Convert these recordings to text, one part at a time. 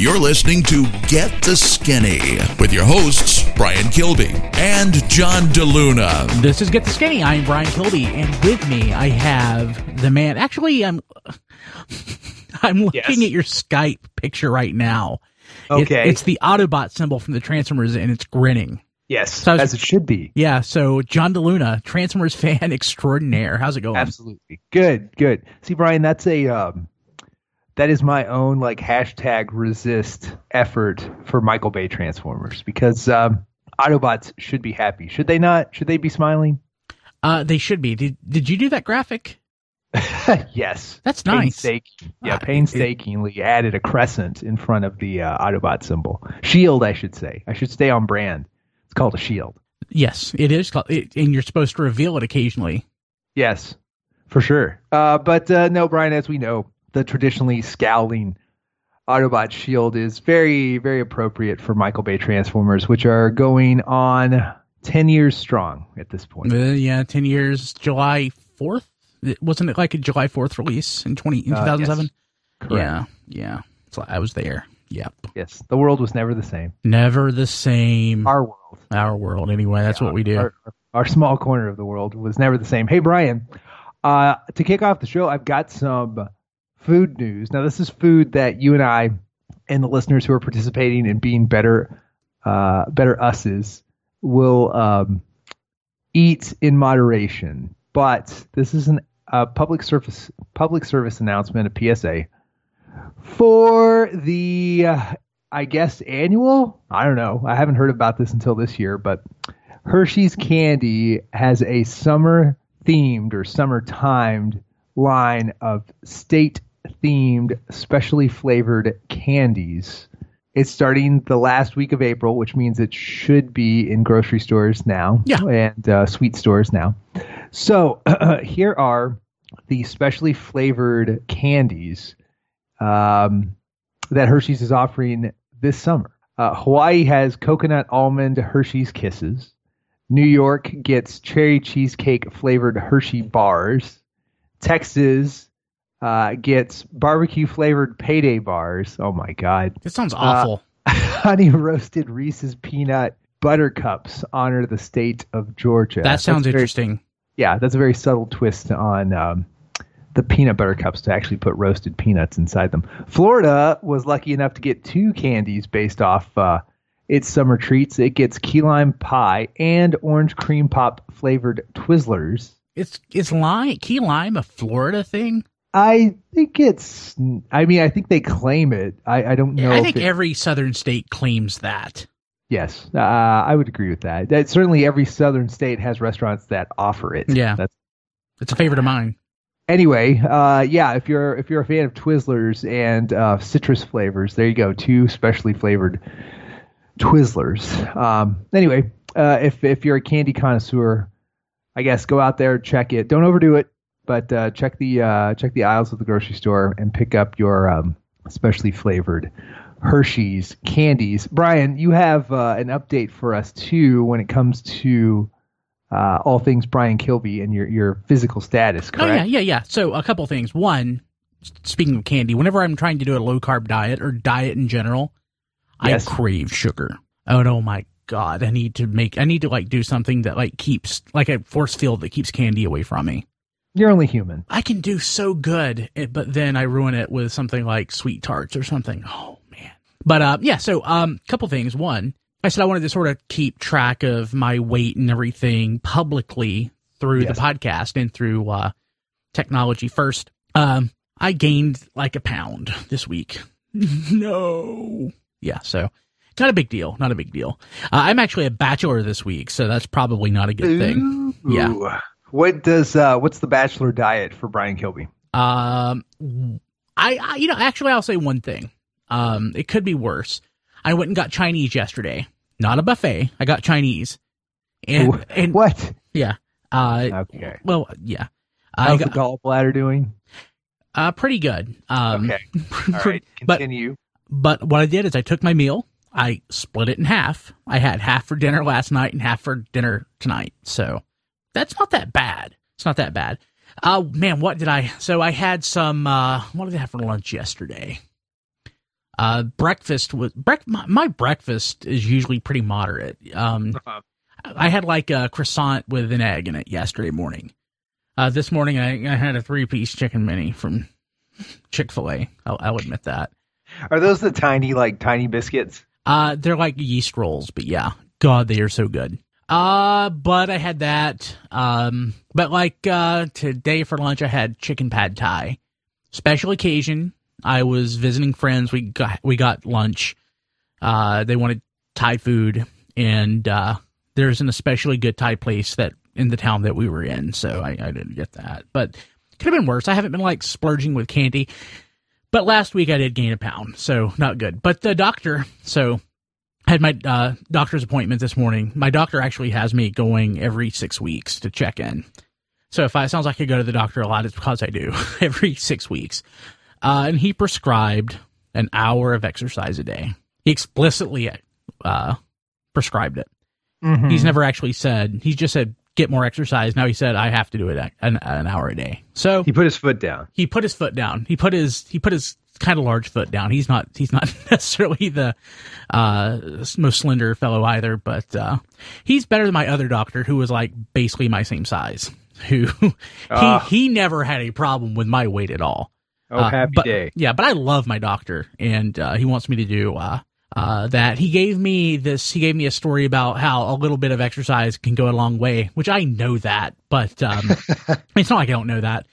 You're listening to Get the Skinny with your hosts, Brian Kilby and John DeLuna. This is Get the Skinny. I'm Brian Kilby, and with me I have the man. Actually, I'm I'm looking Yes. at your Skype picture right now. It- Okay. it's the Autobot symbol from the Transformers, and it's grinning. yes, So was- as it should be. Yeah. So John DeLuna, Transformers fan extraordinaire. How's it going? Absolutely. Good, good. See, Brian, that's a um that is my own like hashtag resist effort for Michael Bay Transformers because um Autobots should be happy. Should they not? Should they be smiling? Uh, they should be. Did Did you do that graphic? yes. That's nice. Painstaking, yeah, Ah, painstakingly added a crescent in front of the uh, Autobot symbol. Shield, I should say. I should stay on brand. It's called a shield. Yes, it is. Called, it, and you're supposed to reveal it occasionally. Yes, for sure. Uh, but uh, no, Brian, as we know, the traditionally scowling Autobot shield is very, very appropriate for Michael Bay Transformers, which are going on 10 years strong at this point. Uh, yeah, ten years. July fourth. Wasn't it like a July fourth release in twenty in two Uh, yes, correct. Yeah, yeah. So I was there. Yep. Yes, the world was never the same. Never the same. Our, world. Our world. anyway. That's what we do. Our, our small corner of the world was never the same. Hey, Brian, uh, to kick off the show, I've got some food news. Now, this is food that you and I and the listeners who are participating in being better, uh, better us's will um, eat in moderation. But this is an, a public service public service announcement, a PSA for the uh, I guess annual. I don't know. I haven't heard about this until this year, but Hershey's Candy has a summer themed or summer timed line of state themed, specially flavored candies. It's starting the last week of April, which means it should be in grocery stores now Yeah. and uh, sweet stores now. So here are the specially flavored candies um, that Hershey's is offering this summer. Uh, Hawaii has coconut almond Hershey's Kisses. New York gets cherry cheesecake flavored Hershey bars. Texas uh, gets barbecue flavored payday bars. Oh my God. This sounds awful. Honey roasted Reese's peanut buttercups honor the state of Georgia. that sounds very- interesting. yeah, that's a very subtle twist on um, the peanut butter cups to actually put roasted peanuts inside them. Florida was lucky enough to get two candies based off uh, its summer treats. It gets key lime pie and orange cream pop flavored Twizzlers. It's it's lime key lime a Florida thing. I think it's. I mean, I think they claim it. I, I don't know. I think it- every southern state claims that. yes, uh, I would agree with that. That certainly every southern state has restaurants that offer it. Yeah. that's It's a favorite of mine. anyway, uh, yeah, if you're if you're a fan of Twizzlers and uh, citrus flavors, there you go, two specially flavored Twizzlers. Um, anyway, uh, if if you're a candy connoisseur, I guess go out there check it. Don't overdo it, but uh, check the uh, check the aisles of the grocery store and pick up your um, specially flavored Hershey's candies. Brian, you have uh, an update for us too when it comes to. Uh, all things Brian Kilby and your, your physical status, correct? Oh yeah, yeah, yeah. So a couple things. One, speaking of candy, whenever I'm trying to do a low carb diet or diet in general, Yes. I crave sugar. Oh no, my god! I need to make. I need to like do something that like keeps like a force field that keeps candy away from me. You're only human. I can do so good, eh, but then I ruin it with something like sweet tarts or something. Oh man. But uh, yeah. So um, couple things. One, I said I wanted to sort of keep track of my weight and everything publicly through Yes. the podcast and through uh, technology. First, um, I gained like a pound this week. no. Yeah. So. Not a big deal. Not a big deal. Uh, I'm actually a bachelor this week, so that's probably not a good thing. Yeah. What does uh what's the bachelor diet for Brian Kilby? Um, I, I you know actually I'll say one thing. Um, it could be worse. I went and got Chinese yesterday. Not a buffet. I got Chinese. And and what? yeah. Uh, Okay. well, yeah. I got the gallbladder doing? uh pretty good. Um, okay. All right. but Continue. but what I did is I took my meal. I split it in half. I had half for dinner last night and half for dinner tonight. So that's not that bad. It's not that bad. Uh man, what did I so I had some uh what did I have for lunch yesterday? Uh, breakfast was brec- my, my breakfast is usually pretty moderate. Um, Uh-huh. I had like a croissant with an egg in it yesterday morning. Uh, this morning I, I had a three piece chicken mini from Chick fil A. I'll, I'll admit that. Are those the tiny, like tiny biscuits? Uh, they're like yeast rolls, but yeah, God, they are so good. Uh, but I had that. Um, but like uh, today for lunch, I had chicken pad thai. Special occasion. I was visiting friends. We got we got lunch. Uh, they wanted Thai food, and uh, there's an especially good Thai place that in the town that we were in. So I, I didn't get that, but could have been worse. I haven't been like splurging with candy. But last week I did gain a pound, so not good. But the doctor, so had my uh, doctor's appointment this morning. My doctor actually has me going every six weeks to check in. So if I it sounds like I go to the doctor a lot, it's because I do every six weeks. Uh, and he prescribed an hour of exercise a day. He explicitly uh, prescribed it. Mm-hmm. He's never actually said. He just said get more exercise. Now he said I have to do it an, an hour a day. So He put his foot down. he put his foot down. He put his he put his kind of large foot down. He's not he's not necessarily the uh, most slender fellow either, but uh, he's better than my other doctor, who was like basically my same size. Who Ah. he he never had a problem with my weight at all. Oh, Uh, happy but- day. Yeah, but I love my doctor, and uh, he wants me to do uh, uh, that. He gave me this. He gave me a story about how a little bit of exercise can go a long way, which I know that, but um, it's not like I don't know that.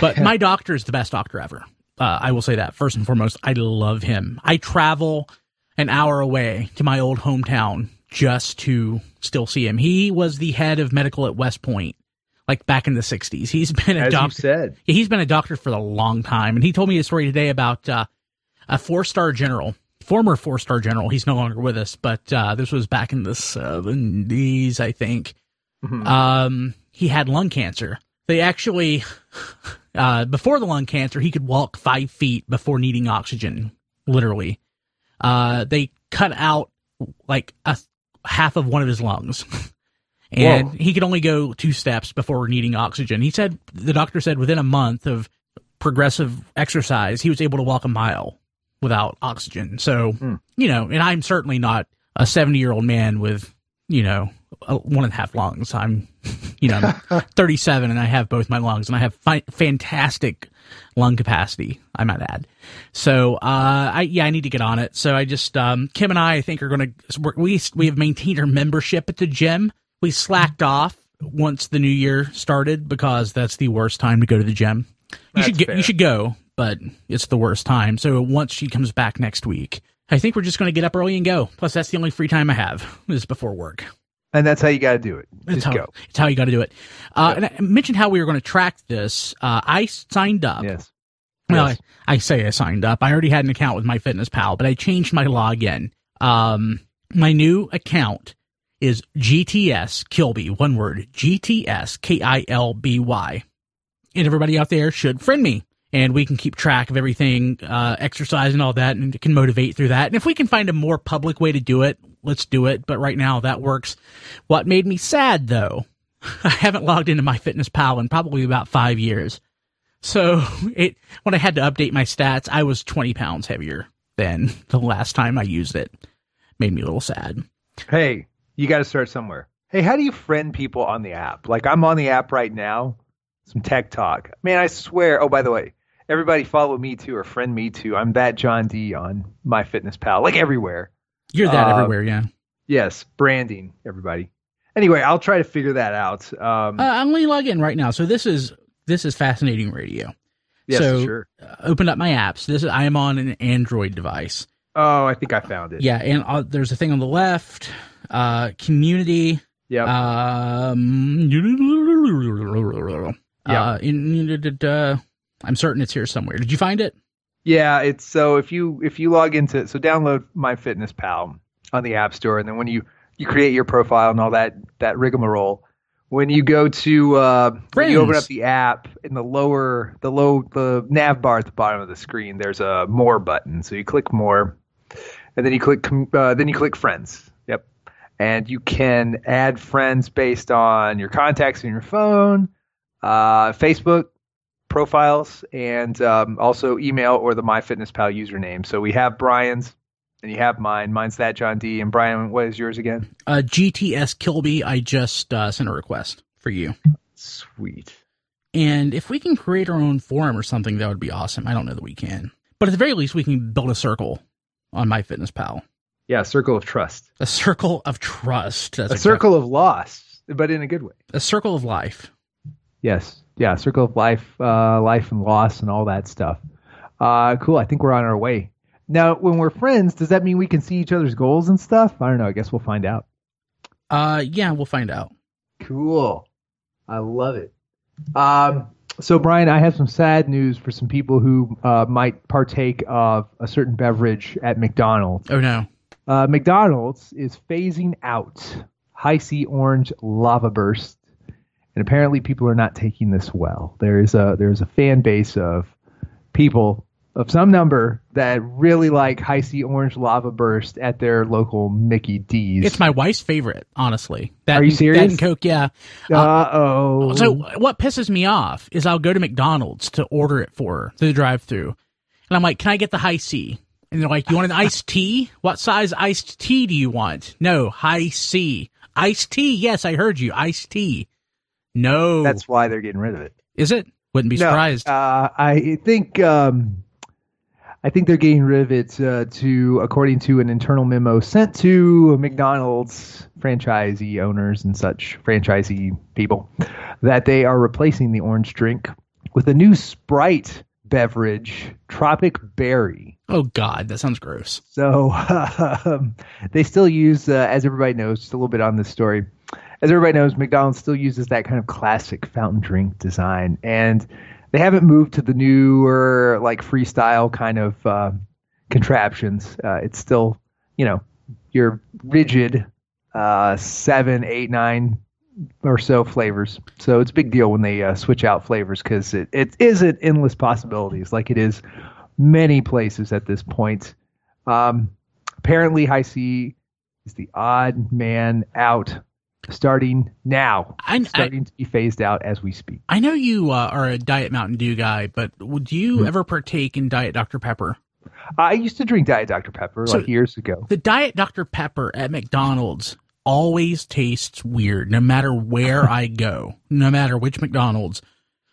But my doctor is the best doctor ever. Uh, I will say that first and foremost. I love him. I travel an hour away to my old hometown just to still see him. He was the head of medical at West Point, like back in the '60s. He's been a As doctor. said. He's been a doctor for a long time, and he told me a story today about uh, a four-star general, former four-star general. He's no longer with us, but uh, this was back in the seventies, I think. Mhm. Um, he had lung cancer. They actually, uh, before the lung cancer, he could walk five feet before needing oxygen, literally. Uh, they cut out like a half of one of his lungs. And Whoa. he could only go two steps before needing oxygen. He said, the doctor said within a month of progressive exercise, he was able to walk a mile without oxygen. So, Hmm. you know, and I'm certainly not a 70 year old man with, you know, one and a half lungs. I'm, you know, I'm 37 and I have both my lungs and I have fi- fantastic lung capacity, I might add. So, uh, I, yeah, I need to get on it. So I just, um, Kim and I, I think are going to, we, we have maintained our membership at the gym. We slacked off once the new year started because that's the worst time to go to the gym. You That's should get, you should go, but it's the worst time. So once she comes back next week, I think we're just going to get up early and go. Plus, that's the only free time I have is before work. And that's how you got to do it. It's Just how, go. It's how you got to do it. Uh, And I mentioned how we were going to track this. Uh, I signed up. Yes. Well, Yes. I, I say I signed up. I already had an account with MyFitnessPal, but I changed my login. Um, my new account is GTS Kilby, one word, GTS K I L B Y. And everybody out there should friend me. And we can keep track of everything, uh, exercise and all that, and can motivate through that. And if we can find a more public way to do it, let's do it. But right now, that works. What made me sad, though, I haven't logged into MyFitnessPal in probably about five years. So it when I had to update my stats, I was 20 pounds heavier than the last time I used it. Made me a little sad. Hey, you got to start somewhere. Hey, how do you friend people on the app? Like I'm on the app right now. Some tech talk. Man, I swear. Oh, by the way, everybody follow me too or friend me too. I'm that John D on MyFitnessPal, like everywhere. You're that Uh, everywhere, yeah. Yes, branding, everybody. Anyway, I'll try to figure that out. Um, Uh, I'm going to log in right now. So this is this is fascinating radio. yes, so- sure. Uh, opened up my apps. This is I am on an Android device. Oh, I think I found it. Yeah, and uh, there's a thing on the left. Uh, community. Yeah. Um. Uh, in, uh, I'm certain it's here somewhere. Did you find it? Yeah, it's so if you if you log into so download MyFitnessPal on the app store and then when you you create your profile and all that that rigmarole when you go to uh when you open up the app in the lower the low the nav bar at the bottom of the screen there's a more button. So you click more and then you click uh, then you click friends. Yep. And you can add friends based on your contacts in your phone uh facebook profiles and um, also email or the MyFitnessPal username. So we have Brian's and you have mine. Mine's that John D. And Brian, what is yours again? Uh, GTS Kilby. I just uh, sent a request for you. Sweet. And if we can create our own forum or something, that would be awesome. I don't know that we can, but at the very least, we can build a circle on MyFitnessPal. Yeah, circle of trust. A circle of trust. That's a circle of loss, but in a good way. A circle of life. Yes. Yeah, circle of life, uh, life and loss, and all that stuff. Uh, cool. I think we're on our way. Now, when we're friends, does that mean we can see each other's goals and stuff? I don't know. I guess we'll find out. Uh, yeah, we'll find out. Cool. I love it. Um, so, Brian, I have some sad news for some people who uh, might partake of a certain beverage at McDonald's. Oh no. Uh, McDonald's is phasing out Hi-C Orange Lava Burst, and apparently people are not taking this well. There is a there is a fan base of people of some number that really like Hi-C Orange Lava Burst at their local Mickey D's. It's my wife's favorite, honestly. That, Are you That serious? and Coke, yeah. Uh oh. So what pisses me off is I'll go to McDonald's to order it for her through the drive-through, and I'm like, "Can I get the Hi-C?" And they're like, "You want an iced tea? What size iced tea do you want?" No, Hi-C. Iced tea? Yes, I heard you. Iced tea. No, that's why they're getting rid of it. is it? Wouldn't be No, surprised. Uh, I think um, I think they're getting rid of it uh, to, according to an internal memo sent to McDonald's franchisee owners and such franchisee people, that they are replacing the orange drink with a new Sprite beverage, Tropic Berry. oh God, that sounds gross. So um, they still use, uh, as everybody knows, just a little bit on this story. As everybody knows, McDonald's still uses that kind of classic fountain drink design, and they haven't moved to the newer, like freestyle kind of uh, contraptions. Uh, it's still, you know, your rigid uh, seven, eight, nine or so flavors. So it's a big deal when they uh, switch out flavors because it, it isn't endless possibilities like it is many places at this point. Um, apparently, Hi-C is the odd man out, starting now, I, I, starting to be phased out as we speak. I know you uh, are a Diet Mountain Dew guy, but would you Hmm. ever partake in Diet Dr Pepper? I used to drink Diet Dr Pepper So- like years ago. The Diet Dr. Pepper at McDonald's always tastes weird, no matter where I go, no matter which McDonald's.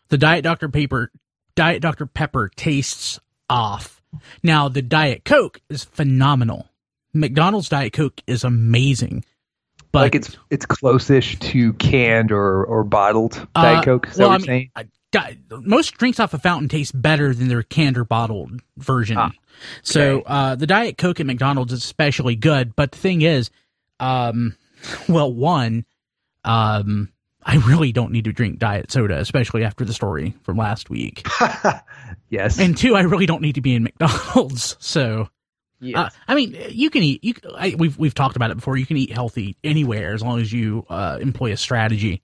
The Diet Dr. Pepper, Diet Dr. Pepper tastes off. Now, the Diet Coke is phenomenal. McDonald's Diet Coke is amazing. But like it's it's close-ish to canned or or bottled uh, Diet Coke. Is that well, what I you're saying? mean, Di- most drinks off a fountain taste better than their canned or bottled version. Ah, So uh, the Diet Coke at McDonald's is especially good. But the thing is, um, well, one, um, I really don't need to drink diet soda, especially after the story from last week. yes. And two, I really don't need to be in McDonald's. So, yes. uh, I mean, you can eat. You I, we've we've talked about it before. You can eat healthy anywhere as long as you uh, employ a strategy.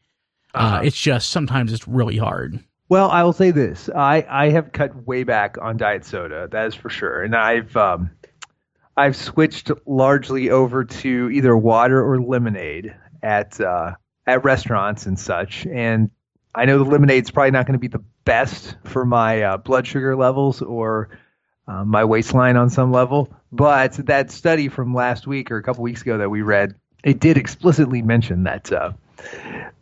Uh, Uh-huh. it's just sometimes it's really hard. Well, I will say this: I I have cut way back on diet soda. That is for sure, and I've um, I've switched largely over to either water or lemonade at uh, at restaurants and such. And I know the lemonade's probably not going to be the best for my uh, blood sugar levels or uh, my waistline on some level, but that study from last week or a couple weeks ago that we read, it did explicitly mention that. Uh,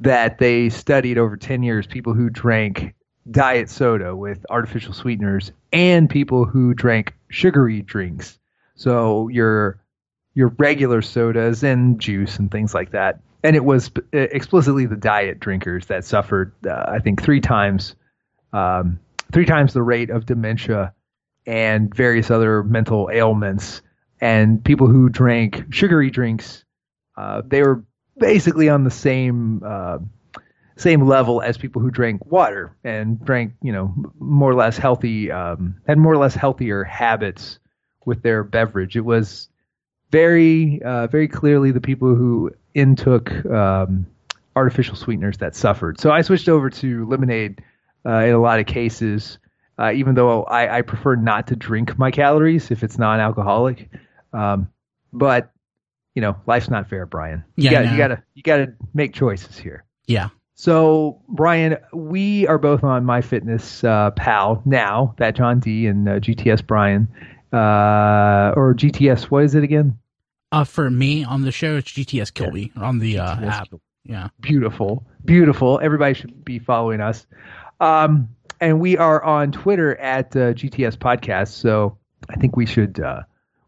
that they studied over 10 years people who drank diet soda with artificial sweeteners and people who drank sugary drinks. So your your regular sodas and juice and things like that. And it was explicitly the diet drinkers that suffered, uh, I think, three times, um, three times the rate of dementia and various other mental ailments. And people who drank sugary drinks, uh, they were basically on the same uh, same level as people who drank water and drank, you know, more or less healthy, um, had more or less healthier habits with their beverage. It was very, uh, very clearly the people who intook um, artificial sweeteners that suffered. So I switched over to lemonade uh, in a lot of cases, uh, even though I, I prefer not to drink my calories if it's non-alcoholic. Um, but you know, life's not fair, Brian. Yeah, you gotta, you gotta, you gotta make choices here. Yeah. So, Brian, we are both on MyFitness uh, Pal now. That John D and uh, GTS Brian, uh, or GTS. What is it again? Uh, for me on the show, it's GTS Kilby on the uh, GTS app. Yeah. Beautiful, beautiful. Everybody should be following us. Um, and we are on Twitter at uh, GTS Podcast. So I think we should uh,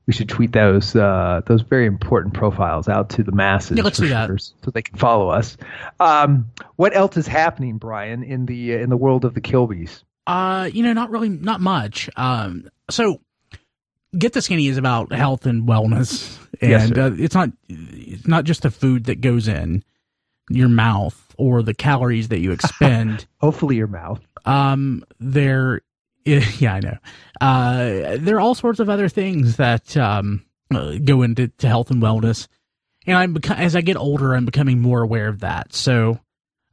we should tweet those uh, those very important profiles out to the masses. Yeah, let's do that. so they can follow us. Um, what else is happening, Brian, in the in the world of the Kilbys? Uh, you know, not really, not much. Um, so get the skinny is about health and wellness, and sir. uh, it's not it's not just the food that goes in your mouth or the calories that you expend. Hopefully, your mouth. um, there, yeah, I know. Uh, there are all sorts of other things that um uh, go into to health and wellness, and I'm as I get older, I'm becoming more aware of that. So.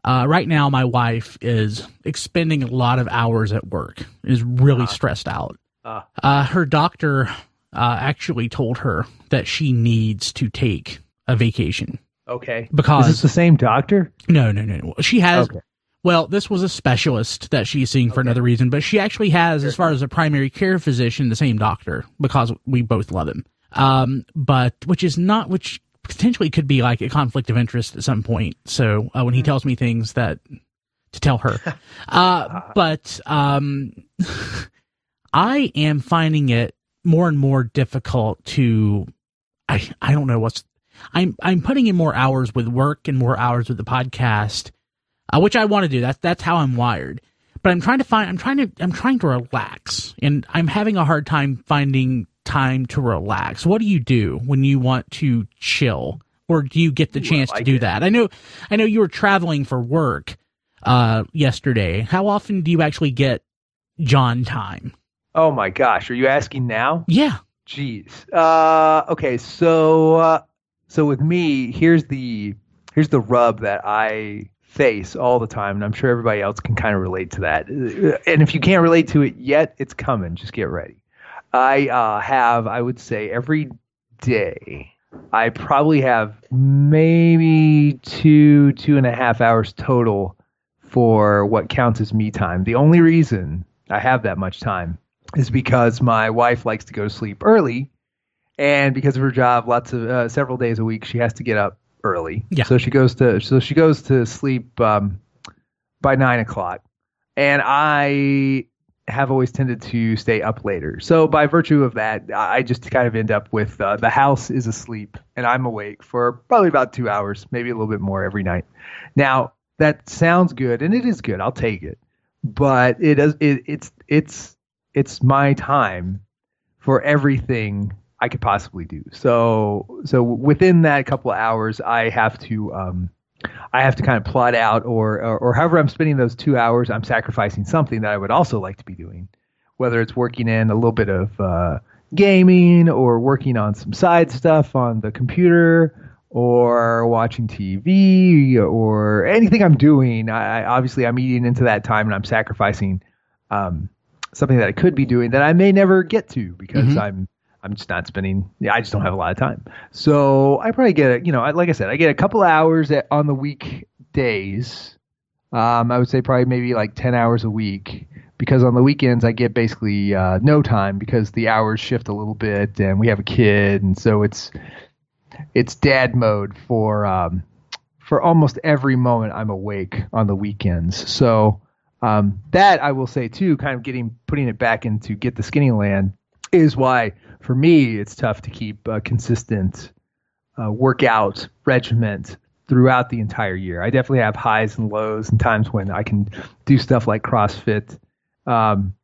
Uh, right now, my wife is expending a lot of hours at work. Is really stressed out. Ah. Uh, her doctor uh, actually told her that she needs to take a vacation Okay. because Is this the same doctor? no, no, no, no. She has. Okay. Well, this was a specialist that she's seeing for another reason, but she actually has, as far as a primary care physician, the same doctor because we both love him. Um, but which is not which potentially could be like a conflict of interest at some point. So uh, when he tells me things that to tell her, uh, but um, I am finding it more and more difficult to. I I don't know what's. I'm I'm putting in more hours with work and more hours with the podcast uh, which I want to do. That's that's how I'm wired. But I'm trying to find. I'm trying to. I'm trying to relax, and I'm having a hard time finding time to relax. What do you do when you want to chill, or do you get the chance to do it. that? I know. I know you were traveling for work uh, yesterday. How often do you actually get John time? Oh my gosh, are you asking now? Yeah. Jeez. Uh, okay, so uh, so with me, here's the here's the rub that I face all the time, and I'm sure everybody else can kind of relate to that. Uh, And if you can't relate to it yet, it's coming. Just get ready. I uh, have, I would say, every day. I probably have maybe two two and a half hours total for what counts as me time. The only reason I have that much time is because my wife likes to go to sleep early, and because of her job, lots of uh, several days a week, she has to get up early. Yeah. So she goes to so she goes to sleep um, by nine o'clock, and I have always tended to stay up later. So by virtue of that, I just kind of end up with uh, the house is asleep and I'm awake for probably about two hours, maybe a little bit more every night. Now that sounds good, and it is good. I'll take it, but it is it, it's it's it's my time for everything I could possibly do. So so within that couple of hours, I have to um, I have to kind of plot out, or, or or however I'm spending those two hours, I'm sacrificing something that I would also like to be doing, whether it's working in a little bit of uh, gaming or working on some side stuff on the computer or watching TV or anything I'm doing. I, obviously I'm eating into that time and I'm sacrificing um, something that I could be doing that I may never get to because Mhm. I'm I'm just not spending. I just don't have a lot of time. So I probably get, you know, like I said, I get a couple hours at, on the weekdays. Um, I would say probably maybe like ten hours a week because on the weekends I get basically uh, no time because the hours shift a little bit and we have a kid and so it's it's dad mode for um, for almost every moment I'm awake on the weekends. So um, that I will say too, kind of getting putting it back into get the skinny land is why for me it's tough to keep a consistent uh, workout regiment throughout the entire year. I definitely have highs and lows and times when I can do stuff like CrossFit, um,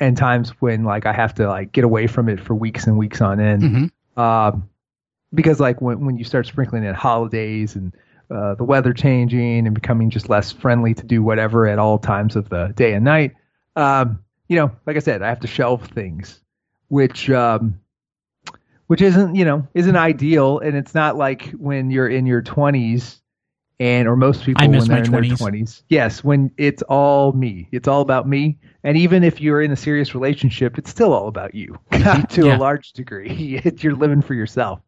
and times when like I have to like get away from it for weeks and weeks on end. Mhm. Um, because like when when you start sprinkling in holidays and uh, the weather changing and becoming just less friendly to do whatever at all times of the day and night, um, you know, like I said, I have to shelve things, which um, which isn't you know isn't ideal, and it's not like when you're in your twenties. And or most people when they're in their 20s. twenties, yes, when it's all me, it's all about me. And even if you're in a serious relationship, it's still all about you to Yeah. a large degree. you're living for yourself.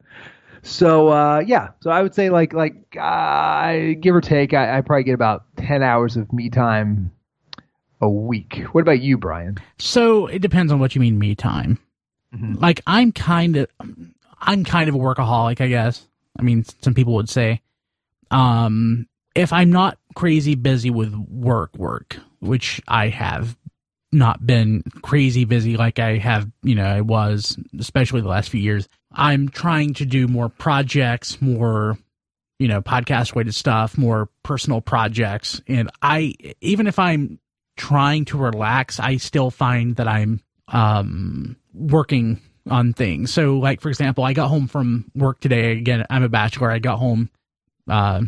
So uh, yeah, so I would say like like uh, give or take, I, I probably get about ten hours of me time a week. What about you, Brian? So it depends on what you mean me time. Mhm. Like I'm kind of I'm kind of a workaholic, I guess. I mean, some people would say. Um, if I'm not crazy busy with work, work, which I have not been crazy busy like I have, you know, I was, especially the last few years. I'm trying to do more projects, more, you know, podcast related stuff, more personal projects. And I, even if I'm trying to relax, I still find that I'm, um, working on things. So, like, for example, I got home from work today. Again, I'm a bachelor. I got home, uh,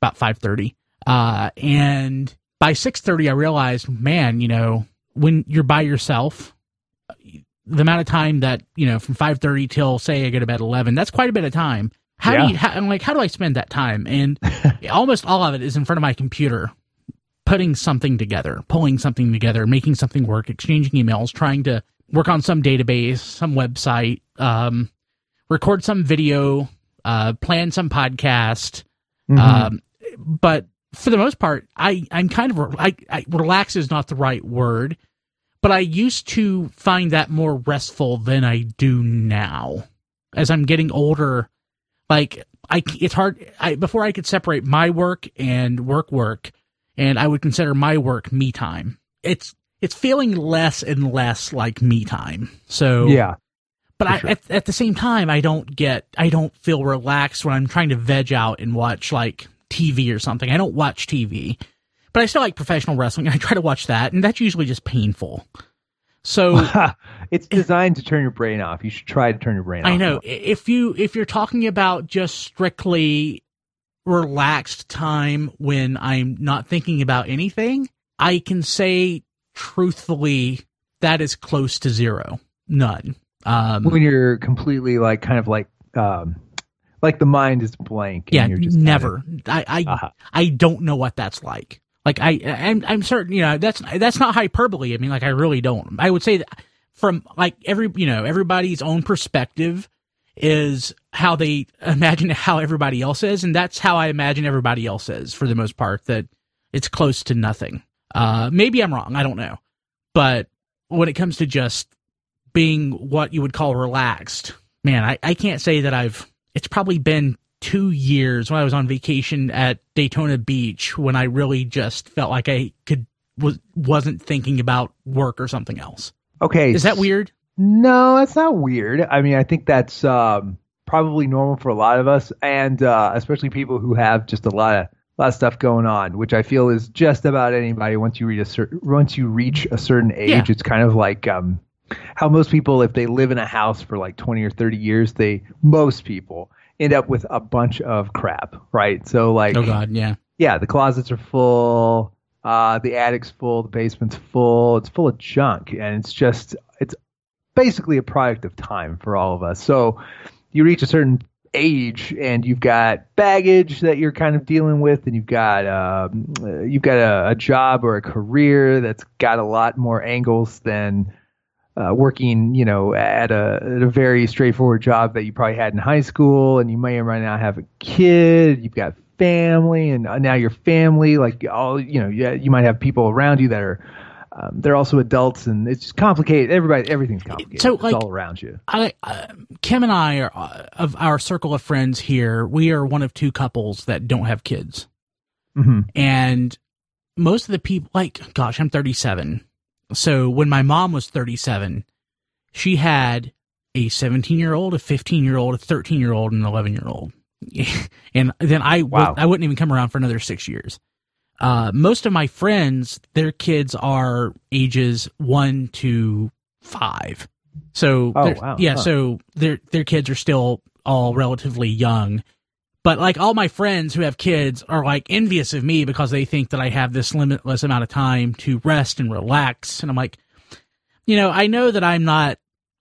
about 5.30. Uh, and by 6.30, I realized, man, you know, when you're by yourself, the amount of time that, you know, from 5.30 till, say, I go to bed 11, that's quite a bit of time. How Yeah. do you, how, I'm like, how do I spend that time? And almost all of it is in front of my computer, putting something together, pulling something together, making something work, exchanging emails, trying to work on some database, some website, um, record some video, uh, plan some podcast. Mhm. Um, but for the most part, I, I'm kind of, I, I, relax is not the right word, but I used to find that more restful than I do now. As I'm getting older, like I, it's hard. I, before I could separate my work and work work, and I would consider my work me time. It's, it's feeling less and less like me time. So yeah, but I, sure. at, at the same time, I don't get, I don't feel relaxed when I'm trying to veg out and watch like TV or something. I don't watch TV, but I still like professional wrestling. I try to watch that, and that's usually just painful. So it's designed to turn your brain off. You should try to turn your brain off. I know i- if you if you're talking about just strictly relaxed time when I'm not thinking about anything, I can say truthfully that is close to zero, none. Um, when you're completely like kind of like um like the mind is blank. and yeah, you're just of- never. I I, Uh-huh. I don't know what that's like. Like I I'm, I'm certain you know that's that's not hyperbole. I mean like I really don't. I would say that from like every you know everybody's own perspective is how they imagine how everybody else is, and that's how I imagine everybody else is for the most part. That it's close to nothing. Uh, maybe I'm wrong. I don't know, but when it comes to just being what you would call relaxed, man, I, I can't say that I've. It's probably been two years when I was on vacation at Daytona Beach when I really just felt like I could was wasn't thinking about work or something else. Okay. Is that weird? No, that's not weird. I mean, I think that's um, probably normal for a lot of us, and uh, especially people who have just a lot of lot of stuff going on, which I feel is just about anybody. Once you reach a cer- once you reach a certain age, Yeah. it's kind of like um, how most people, if they live in a house for like twenty or thirty years, they most people end up with a bunch of crap, right? So like, Oh God, yeah. yeah, the closets are full, uh, the attic's full, the basement's full, it's full of junk, and it's just it's basically a product of time for all of us. So you reach a certain age and you've got baggage that you're kind of dealing with and you've got um, uh, you've got a, a job or a career that's got a lot more angles than uh, working, you know, at a, at a very straightforward job that you probably had in high school, and you may or may not have a kid. You've got family, and uh, now your family, like all, you know, yeah, you might have people around you that are, um, they're also adults, and it's just complicated. Everybody, everything's complicated. So, it's like- all around you. I uh, Kim and I are uh, of our circle of friends here. We are one of two couples that don't have kids, hmm and most of the people, like, gosh, I'm 37. So when my mom was 37, she had a 17 year old, a 15 year old, a 13 year old, and an 11 year old, and then I Wow. I wouldn't even come around for another six years. Uh, most of my friends, their kids are ages one to five. So Oh, wow. yeah, Huh. so their their kids are still all relatively young. But like all my friends who have kids are like envious of me because they think that I have this limitless amount of time to rest and relax. And I'm like, you know, I know that I'm not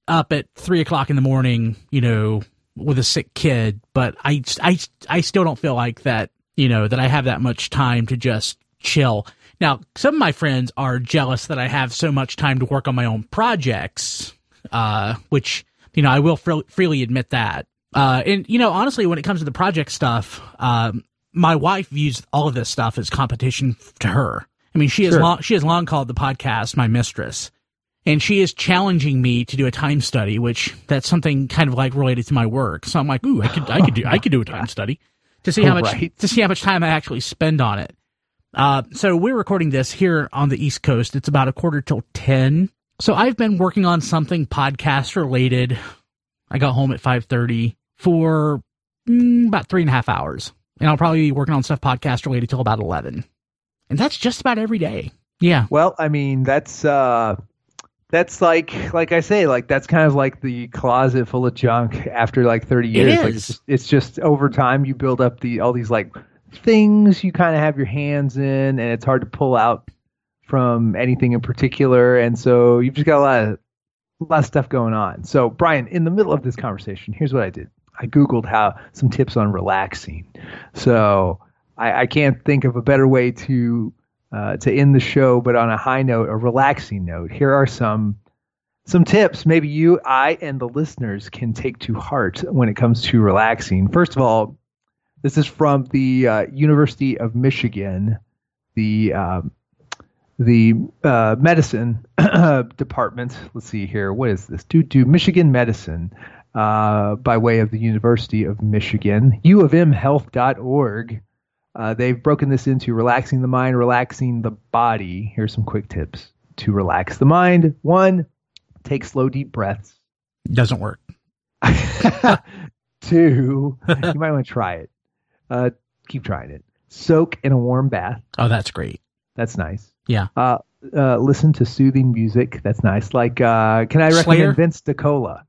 up at three o'clock in the morning, you know, with a sick kid, but I, I, I still don't feel like that, you know, that I have that much time to just chill. Now, some of my friends are jealous that I have so much time to work on my own projects, uh, which, you know, I will fre- freely admit that. Uh, and you know, honestly, when it comes to the project stuff, um, my wife views all of this stuff as competition to her. I mean, she has long she has long called the podcast my mistress, and she is challenging me to do a time study, which that's something kind of like related to my work. So I'm like, ooh, I could I could do I could do a time study to see how much Right. to see how much time I actually spend on it. Uh, so we're recording this here on the East Coast. It's about a quarter till ten. So I've been working on something podcast related. I got home at five thirty for mm, about three and a half hours, and I'll probably be working on stuff podcast related till about eleven, and that's just about every day. Yeah, Well, I mean, that's uh that's like like I say, like that's kind of like the closet full of junk after like 30 years. Like it's just, it's just over time you build up the all these like things you kind of have your hands in and it's hard to pull out from anything in particular and so you've just got a lot of a lot of stuff going on. So, Brian, in the middle of this conversation, here's what I did. I googled how some tips on relaxing. So, I, I can't think of a better way to uh, to end the show, but on a high note, a relaxing note. Here are some some tips maybe you, I, and the listeners can take to heart when it comes to relaxing. First of all, this is from the uh, University of Michigan, the um, the uh, medicine department. Let's see here. What is this? Do do Michigan Medicine uh, by way of the University of Michigan. U of M Health.org. Uh, they've broken this into relaxing the mind, relaxing the body. Here's some quick tips to relax the mind. One, take slow, deep breaths. doesn't work. Two, you might want to try it. Uh, keep trying it. Soak in a warm bath. Oh, that's great. That's nice. Yeah. Uh, uh, listen to soothing music. That's nice. Like, uh, can I recommend Slayer? Vince DiCola?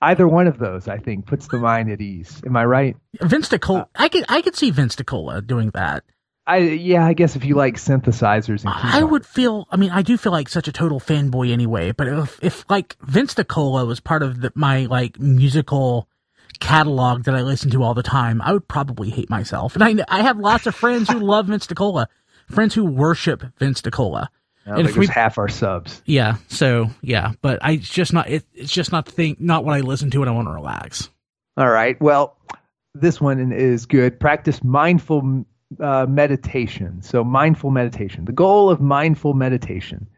Either one of those, I think, puts the mind at ease. Am I right? Vince DiCola, uh, I could I could see Vince DiCola doing that. I yeah, I guess if you like synthesizers and I would feel. I mean, I do feel like such a total fanboy anyway. But if, if like Vince DiCola was part of the, my like musical catalog that I listen to all the time, I would probably hate myself. And I I have lots of friends who love Vince DiCola, friends who worship Vince DiCola. Oh, and if we- half our subs. Yeah. So yeah, but I it's just not it, it's just not the thing. Not what I listen to when I want to relax. All right. Well, this one is good. Practice mindful uh, meditation. So, mindful meditation. The goal of mindful meditation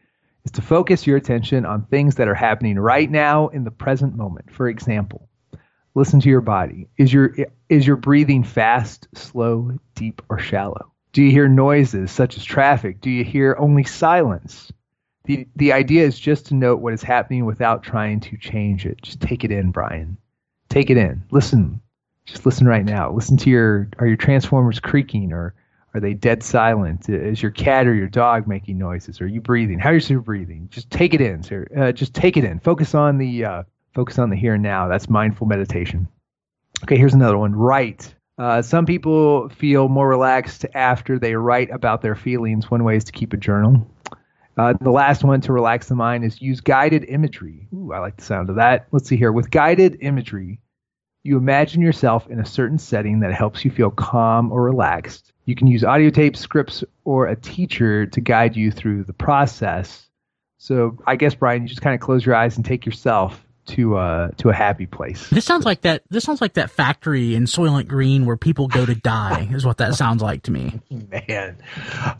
is to focus your attention on things that are happening right now in the present moment. For example, listen to your body. Is your is your breathing fast, slow, deep, or shallow? Do you hear noises such as traffic? Do you hear only silence? The the idea is just to note what is happening without trying to change it. Just take it in, Brian. Take it in. Listen. Just listen right now. Listen to your are your transformers creaking or are they dead silent? Is your cat or your dog making noises? Are you breathing? How is your breathing? Just take it in, sir. Uh, just take it in. Focus on the uh, focus on the here and now. That's mindful meditation. Okay, here's another one. Write. Uh, some people feel more relaxed after they write about their feelings. One way is to keep a journal. Uh, the last one to relax the mind is use guided imagery. Ooh, I like the sound of that. Let's see here. With guided imagery, you imagine yourself in a certain setting that helps you feel calm or relaxed. You can use audio tapes, scripts, or a teacher to guide you through the process. So I guess Brian, you just kind of close your eyes and take yourself to uh to a happy place. This sounds like that. This sounds like that factory in Soylent Green where people go to die. is what that sounds like to me. Man.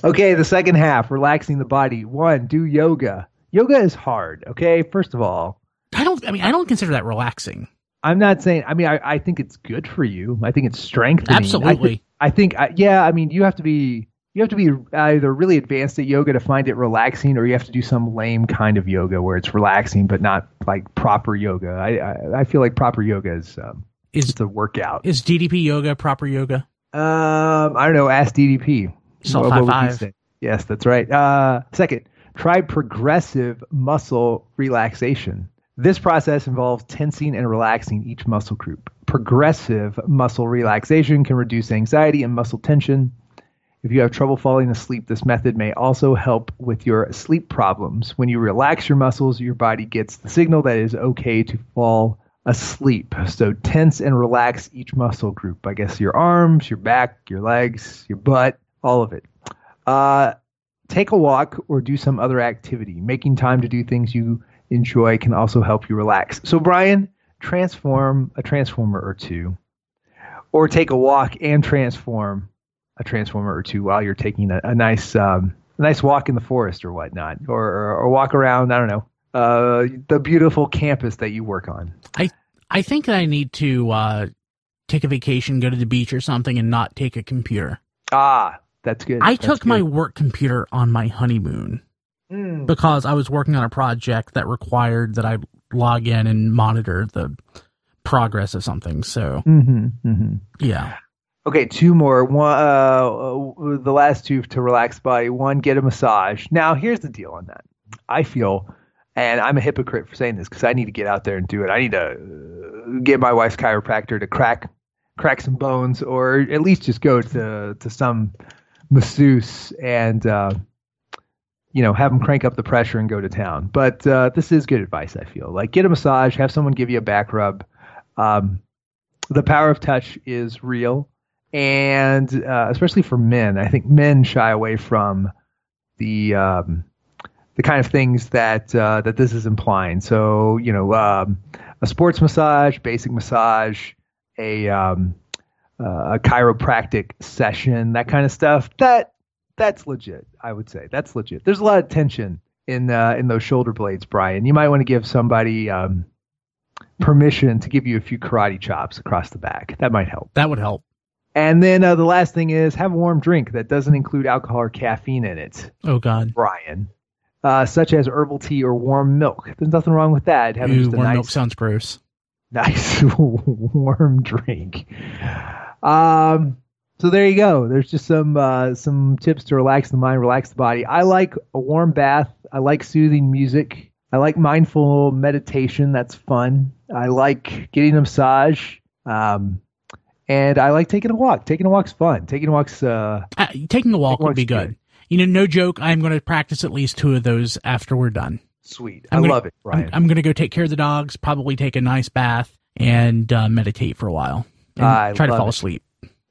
Okay, the second half, relaxing the body. One, do yoga. Yoga is hard, okay? First of all, I don't. I mean, I don't consider that relaxing. I'm not saying. I mean, I, I think it's good for you. I think it's strengthening. I thi- Absolutely. I think. I, yeah. I mean, you have to be. You have to be either really advanced at yoga to find it relaxing, or you have to do some lame kind of yoga where it's relaxing but not like proper yoga. I I, I feel like proper yoga is um, Is a workout. is DDP yoga proper yoga? Um, I don't know. Ask DDP. Self high five. Yes, that's right. Uh, second, try progressive muscle relaxation. This process involves tensing and relaxing each muscle group. Progressive muscle relaxation can reduce anxiety and muscle tension. If you have trouble falling asleep, this method may also help with your sleep problems. When you relax your muscles, your body gets the signal that it is okay to fall asleep. So tense and relax each muscle group. I guess your arms, your back, your legs, your butt, all of it. Uh, take a walk or do some other activity. Making time to do things you enjoy can also help you relax. So, Brian, transform a transformer or two, or take a walk and transform a transformer or two while you're taking a, a nice um, a nice walk in the forest or whatnot, or, or, or walk around. I don't know uh, the beautiful campus that you work on. I I think I need to uh, take a vacation, go to the beach or something, and not take a computer. Ah, that's good. I That's took good. my work computer on my honeymoon Mm. because I was working on a project that required that I log in and monitor the progress of something. So Mhm, mhm. yeah, Okay, two more. One, uh, the last two to relax body. One, get a massage. Now, here's the deal on that. I feel, and I'm a hypocrite for saying this because I need to get out there and do it. I need to uh, get my wife's chiropractor to crack crack some bones, or at least just go to to some masseuse and uh, you know have them crank up the pressure and go to town. But uh, this is good advice. I feel like get a massage, have someone give you a back rub. Um, the power of touch is real and uh, especially for men, I think men shy away from the um, the kind of things that uh, that this is implying. So you know, um, a sports massage, basic massage, a um, uh, a chiropractic session, that kind of stuff. That that's legit. I would say that's legit. There's a lot of tension in uh, in those shoulder blades, Brian. You might want to give somebody um, permission to give you a few karate chops across the back. That might help. that would help. And then uh, the last thing is have a warm drink that doesn't include alcohol or caffeine in it, Oh God, Brian, uh, such as herbal tea or warm milk. There's nothing wrong with that. Having Ooh, just a warm nice, milk sounds gross. nice warm drink. Um, so there you go. There's just some uh, some tips to relax the mind, relax the body. I like a warm bath. I like soothing music. I like mindful meditation. That's fun. I like getting a massage. Um, and I like taking a walk. Taking a walk's fun. Taking a walk's uh, Uh, taking a walk Taking would be good. good. You know, no joke. I'm going to practice at least two of those after we're done. sweet. I'm I gonna- love it, Brian. I'm, I'm going to go take care of the dogs, probably take a nice bath, and uh, meditate for a while. And I try to fall it. asleep.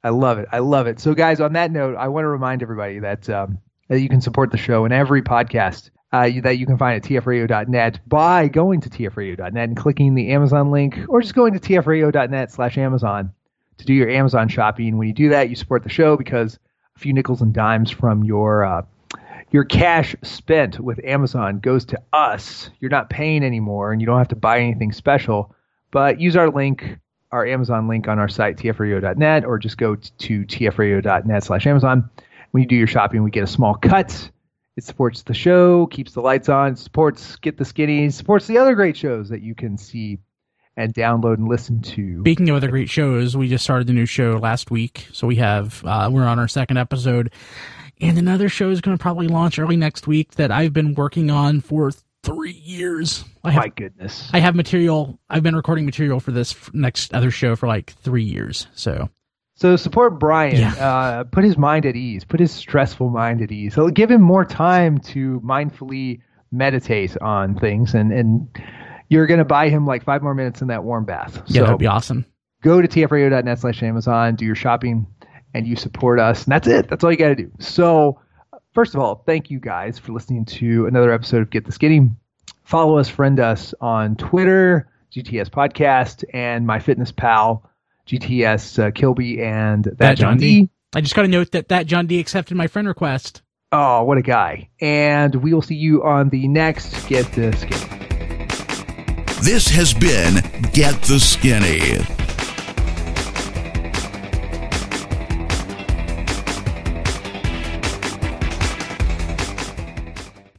I love it. I love it. So, guys, on that note, I want to remind everybody that um, that you can support the show and every podcast uh, you, that you can find at tfradio.net by going to tfradio.net and clicking the Amazon link, or just going to tfradio.net/slash Amazon to do your Amazon shopping. When you do that, you support the show because a few nickels and dimes from your uh, your cash spent with Amazon goes to us. You're not paying anymore, and you don't have to buy anything special. But use our link, our Amazon link on our site, tfradio.net, or just go to tfradio.net slash Amazon. When you do your shopping, we get a small cut. It supports the show, keeps the lights on, supports Get the Skinny, supports the other great shows that you can see and download and listen to. Speaking of other great shows, we just started the new show last week, so we have uh, we're on our second episode, and another show is going to probably launch early next week that I've been working on for three years. I have My goodness. I have material. I've been recording material for this next other show for like three years. So So support Brian. Yeah. Uh, put his mind at ease. Put his stressful mind at ease. So give him more time to mindfully meditate on things, and and you're gonna buy him like five more minutes in that warm bath. yeah, so that'd be awesome. go to tfradio.net slash Amazon, do your shopping, and you support us. And that's it. That's all you got to do. So, first of all, thank you guys for listening to another episode of Get the Skinny. Follow us, friend us on Twitter, GTS Podcast, and MyFitnessPal, GTS uh, Kilby and that, That John John D. D. I just got to note that that John D accepted my friend request. Oh, what a guy. And we will see you on the next Get the Skinny. This has been Get the Skinny.